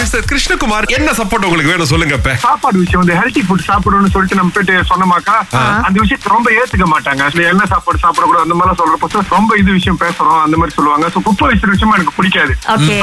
Mister Krishnakumar என்ன support உங்களுக்கு வேணும் சொல்லுங்க இப்ப? சாப்பாடு விஷயம் வந்து ஹெல்த்தி ஃபுட் சாப்பிடணும்னு சொல்லிட்டு நம்ம போயிட்டு சொன்னமாக்கா அந்த விஷயத்தை ரொம்ப ஏத்துக்க மாட்டாங்க. அதுல என்ன சாப்பாடு சாப்பிடக்கூடாது அந்த மாதிரி சொல்றப்ப ரொம்ப இது விஷயம் பேசுறோம் அந்த மாதிரி சொல்லுவாங்க. சோ குப்பை விஷயம் விஷயமா எனக்கு பிடிக்காது.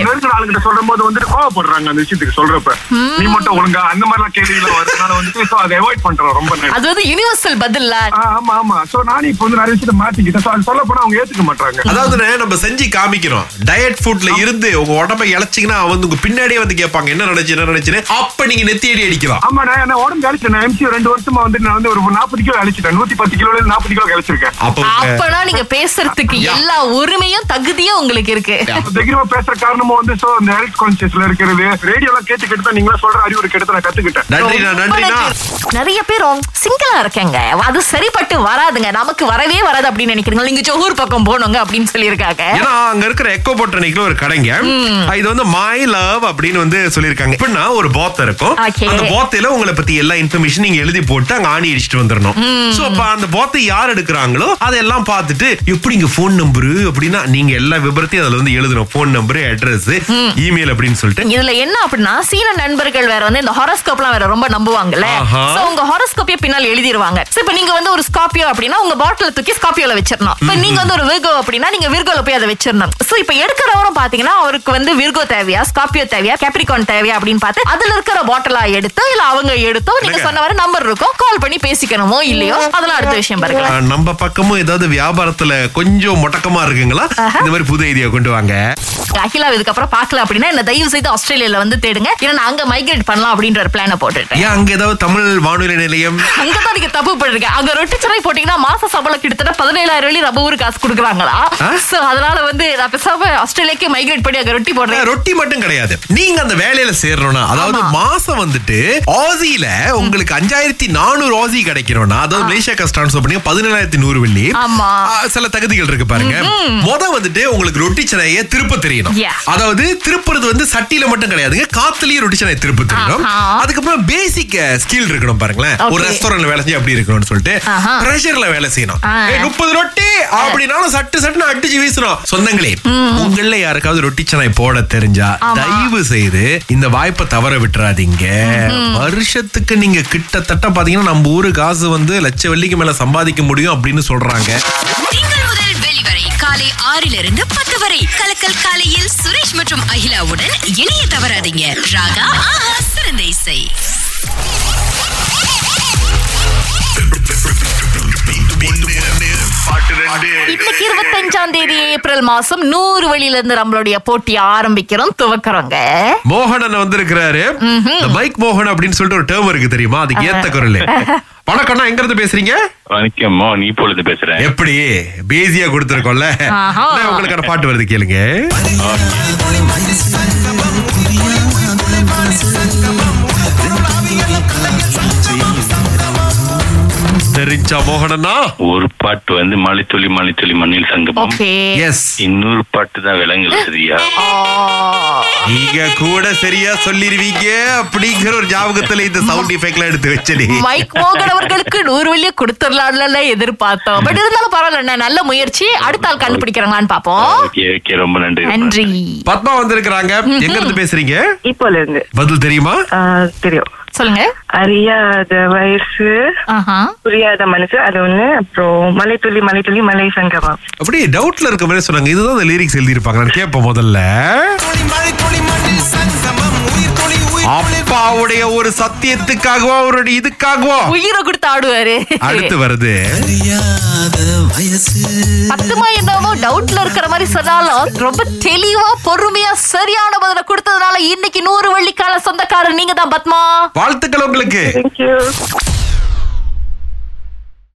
நெருங்கிற ஆளுகிட்ட சொல்லும் போது வந்துட்டு கோவப்படுறாங்க அந்த விஷயத்துக்கு சொல்றப்ப. நீ மட்டும் ஒழுங்கா அந்த மாதிரி எல்லாம் கேள்விகள் வருதுனால வந்துட்டு so அதை அவாய்ட் பண்றோம் ரொம்ப. அது வந்து யுனிவர்சல் பதில்ல ஆ, ஆமா ஆமா. சோ நானும் இப்ப வந்து நிறைய விஷயத்த மாத்திக்கிட்டேன். அது சொல்ல போனா அவங்க ஏத்துக்க மாட்டாங்க அதாவது நம்ம செஞ்சு காமிக்கிறோம். டயட் ஃபுட்ல இருந்து உங்க உடம்ப இழைச்சிங்கன்னா வந்து உங்க பின்னாடியே வந்து கேட்பாங்க என்ன நடந்துச்சு என்ன நடந்துச்சுன்னு அப்ப நீங்க நெத்தி அடி அடிக்கலாம். ஆமா நான் உடம்பு அழிச்சேன் எம்சி ரெண்டு வருஷமா வந்து நான் வந்து ஒரு நாற்பது கிலோ அழிச்சிட்டேன். நூத்தி பத்து கிலோல இருந்து நாற்பது கிலோ அழிச்சிருக்கேன். அப்பனா நீங்க பேசுறதுக்கு எல்லா உரிமையும் தகுதியும் உங்களுக்கு இருக்கு. தைரியமா பேசுற காரணமும் வந்து சோ இந்த ஹெல்த் கான்சியஸ்ல இருக்கிறது ரேடியோ எல்லாம் கேட்டு கேட்டு தான் நீங்களா சொல்ற அறிவுரை கேட்டு நான் கத்துக்கிட்டேன். நன்றிண்ணா நன்றிண்ணா. நிறைய பேரும் சிங்கிளா இருக்கேங்க. அது சரிப்பட்டு வராதுங்க. நமக்கு வரவே வராது அப்படின்னு நினைக்கிறீங்க நீங்க ஜோஹூர் பக்கம் போகணுங்க அப்படின்னு சொல்லியிருக்காங்க. ஏன்னா அங்க இருக்கிற எக்கோ பொட்டனிக்ல ஒரு கடைங்க. இது வந்து மை லவ் அப்படின்னு வந்து சொல்லிருக்காங்க எப்படின்னா ஒரு போத்த இருக்கும். அந்த போத்தையில உங்களை பத்தி எல்லா இன்ஃபர்மேஷன் நீங்க எழுதி போட்டு அங்க ஆணி அடிச்சுட்டு வந்துடணும் சோ அப்ப அந்த போத்தை யார் எடுக்கிறாங்களோ அதெல்லாம் பார்த்துட்டு எப்படி இங்க போன் நம்பரு அப்படின்னா நீங்க எல்லா விபரத்தையும் அதுல வந்து எழுதணும். போன் நம்பர் அட்ரஸ் இமெயில் அப்படின்னு சொல்லிட்டு. இதுல என்ன அப்படின்னா சீன நண்பர்கள் வேற வந்து இந்த ஹாரோஸ்கோப்லாம் வேற ரொம்ப நம்புவாங்கல்ல. சோ உங்க ஹாரோஸ்கோப்பே பின்னால் எழுதிருவாங்க. சோ இப்ப நீங்க வந்து ஒரு ஸ்கார்பியோ அப்படின்னா உங்க பாட்டில தூக்கி ஸ்கார்பியோல வச்சிடணும் இப்ப நீங்க வந்து ஒரு விர்கோ அப்படின்னா நீங்க விர்கோல போய் அதை வச்சிடணும் சோ இப்ப எடுக்கிறவரும் பாத்தீங்கன்னா அவருக்கு வந்து விர்கோ தேவையா ஸ்கார்பியோ தேவையா கேப்ரிகான் தேவையா அப்படின்னு பார்த்து அதுல இருக்கிற பாட்டிலா எடுத்தோ இல்ல அவங்க எடுத்தோ நீங்க? சொன்ன மாதிரி நம்பர் இருக்கும் கால் பண்ணி பேசிக்கணுமோ இல்லையோ அதெல்லாம் அடுத்த விஷயம் பாருங்க நம்ம பக்கமும் ஏதாவது வியாபாரத்துல கொஞ்சம் முடக்கமா இருக்குங்களா? இந்த மாதிரி புது ஐடியா கொண்டு வாங்க. அகிலா இதுக்கப்புறம் பார்க்கல அப்படின்னா என்ன தயவு செய்து ஆஸ்திரேலியால வந்து தேடுங்க. ஏன்னா அங்க மைக்ரேட் பண்ணலாம் அப்படின்ற ஒரு பிளான போட்டுட்டேன். ஏன் அங்க ஏதாவது தமிழ் வானொலி நிலையம்? அங்கதான் நீங்க தப்பு பண்றீங்க அங்க ரொட்டி சிறை போட்டீங்கன்னா மாச சம்பளம் கிட்டத்தட்ட பதினேழாயிரம் வெள்ளி நம்ம ஊருக்கு காசு கொடுக்குறாங்களா? சோ அதனால வந்து நான் பேசாம ஆஸ்திரேலியாக்கே மைக்ரேட் பண்ணி அங்க ரொட்டி போடுறேன். ரொட்டி மட்டும் கிடையாது. நீங்க அந்த வேலையில சேரணும்னா அதாவது. மாசம் வந்துட்டு ஆசியில உங்களுக்கு அஞ்சாயிரத்தி நானூறு ஆசி கிடைக்கணும்னா அதாவது மலேசியா காசு ட்ரான்ஸ்ஃபர் பண்ணி பதினேழாயிரத்தி நூறு வெள்ளி சில தகுதிகள் இருக்கு பாருங்க முத வந்துட்டு உங்களுக்கு ரொட்டி சனையை திருப்ப தெரியணும். அதாவது திருப்புறது வந்து சட்டியில மட்டும் கிடையாதுங்க காத்துலயும் ரொட்டி சனையை திருப்ப தெரியணும். அதுக்கப்புறம் பேசிக் ஸ்கில் இருக்கணும் பாருங்களேன் ஒரு. ரெஸ்டாரண்ட்ல வேலை செய்ய அப்படி இருக்கணும்னு சொல்லிட்டு. ப்ரெஷர்ல வேலை செய்யணும் முப்பது ரொட்டி அப்படின்னாலும் சட்டு சட்டுன்னு அடிச்சு வீசணும் சொந்தங்களே உங்கள யாருக்காவது ரொட்டி சனாய் போட தெரிஞ்சா. தயவு செய்து இந்த வாய்ப்பை தவற விட்டுறாதீங்க. வருஷத்துக்கு நீங்க கிட்டத்தட்ட பாத்தீங்கன்னா நம்ம ஊரு காசு வந்து லட்ச வெள்ளிக்கு மேல சம்பாதிக்க முடியும் அப்படின்னு சொல்றாங்க. காலை ஆறிலிருந்து பத்து வரை. கலக்கல் காலையில் சுரேஷ் மற்றும் அகிலாவுடன் இணைய தவறாதீங்க. ராகா சிறந்த இசை. இன்னைக்கு இருபத்தஞ்சாம் தேதி ஏப்ரல் மாசம் நூறு வழியில இருந்து நம்மளுடைய போட்டி ஆரம்பிக்கிறோம். துவக்கிறோங்க. மோகனன் வந்திருக்கிறாரு. மைக் மோகன் அப்படின்னு சொல்லிட்டு ஒரு டேர்ம் இருக்கு தெரியுமா? அதுக்கு ஏத்த குரல். வணக்கம்ண்ணா எங்க இருந்து பேசுறீங்க? வணக்கம்மா நீ பொழுது பேசுறேன் எப்படி? பேசியா கொடுத்துருக்கோம்ல. உங்களுக்கான பாட்டு வருது கேளுங்க. தெரிஞ்சா மோகனண்ணா? ஒரு பாட்டு வந்து மலைத்துளி மலைத்துளி மண்ணில் சங்கமம். ஓகே. எஸ் இன்னொரு பாட்டு தான் விலங்குல சரியா நீங்க கூட சரியா சொல்லிருவீங்க அப்படிங்கிற ஒரு ஞாபகத்துல இந்த சவுண்ட் எஃபெக்ட்லாம் எடுத்து வச்சடி. மைக் மோகன் அவர்களுக்கு நூறு வழியை கொடுத்துடலாம்ல எதிர்பார்த்தோம். பட் இருந்தாலும் பரவாயில்ல நல்ல முயற்சி. அடுத்த ஆள் கண்டுபிடிக்கிறாங்களான்னு பாப்போம் ரொம்ப நன்றி நன்றி. பத்மா வந்திருக்கிறாங்க. எங்க இருந்து பேசுறீங்க? இப்போல இருந்து பதில் தெரியுமா? தெரியும். சொல்லுங்க. அறியாத வயசு புரியாத மனசு அது ஒண்ணு. அப்புறம் மலை துளி மலை துளி மலை சங்கமம். அப்படியே டவுட்ல இருக்க மாதிரி சொன்னாங்க. இதுதான் அந்த லிரிக்ஸ் எழுதியிருப்பாங்க. நான் கேட்பேன் முதல்ல. அப்பாவுடைய ஒரு சத்தியத்துக்காகவோ அவருடைய இதுக்காகவோ உயிரை கொடுத்து ஆடுவாரு. அடுத்து வருது. பத்துமா என்னவோ டவுட்ல இருக்கிற மாதிரி சொன்னாலும் ரொம்ப தெளிவா பொறுமையா சரியான பதில கொடுத்ததுனால இன்னைக்கு நூறு வள்ளிக்கான சொந்தக்காரர் நீங்க தான் பத்மா. வாழ்த்துக்கள் உங்களுக்கு.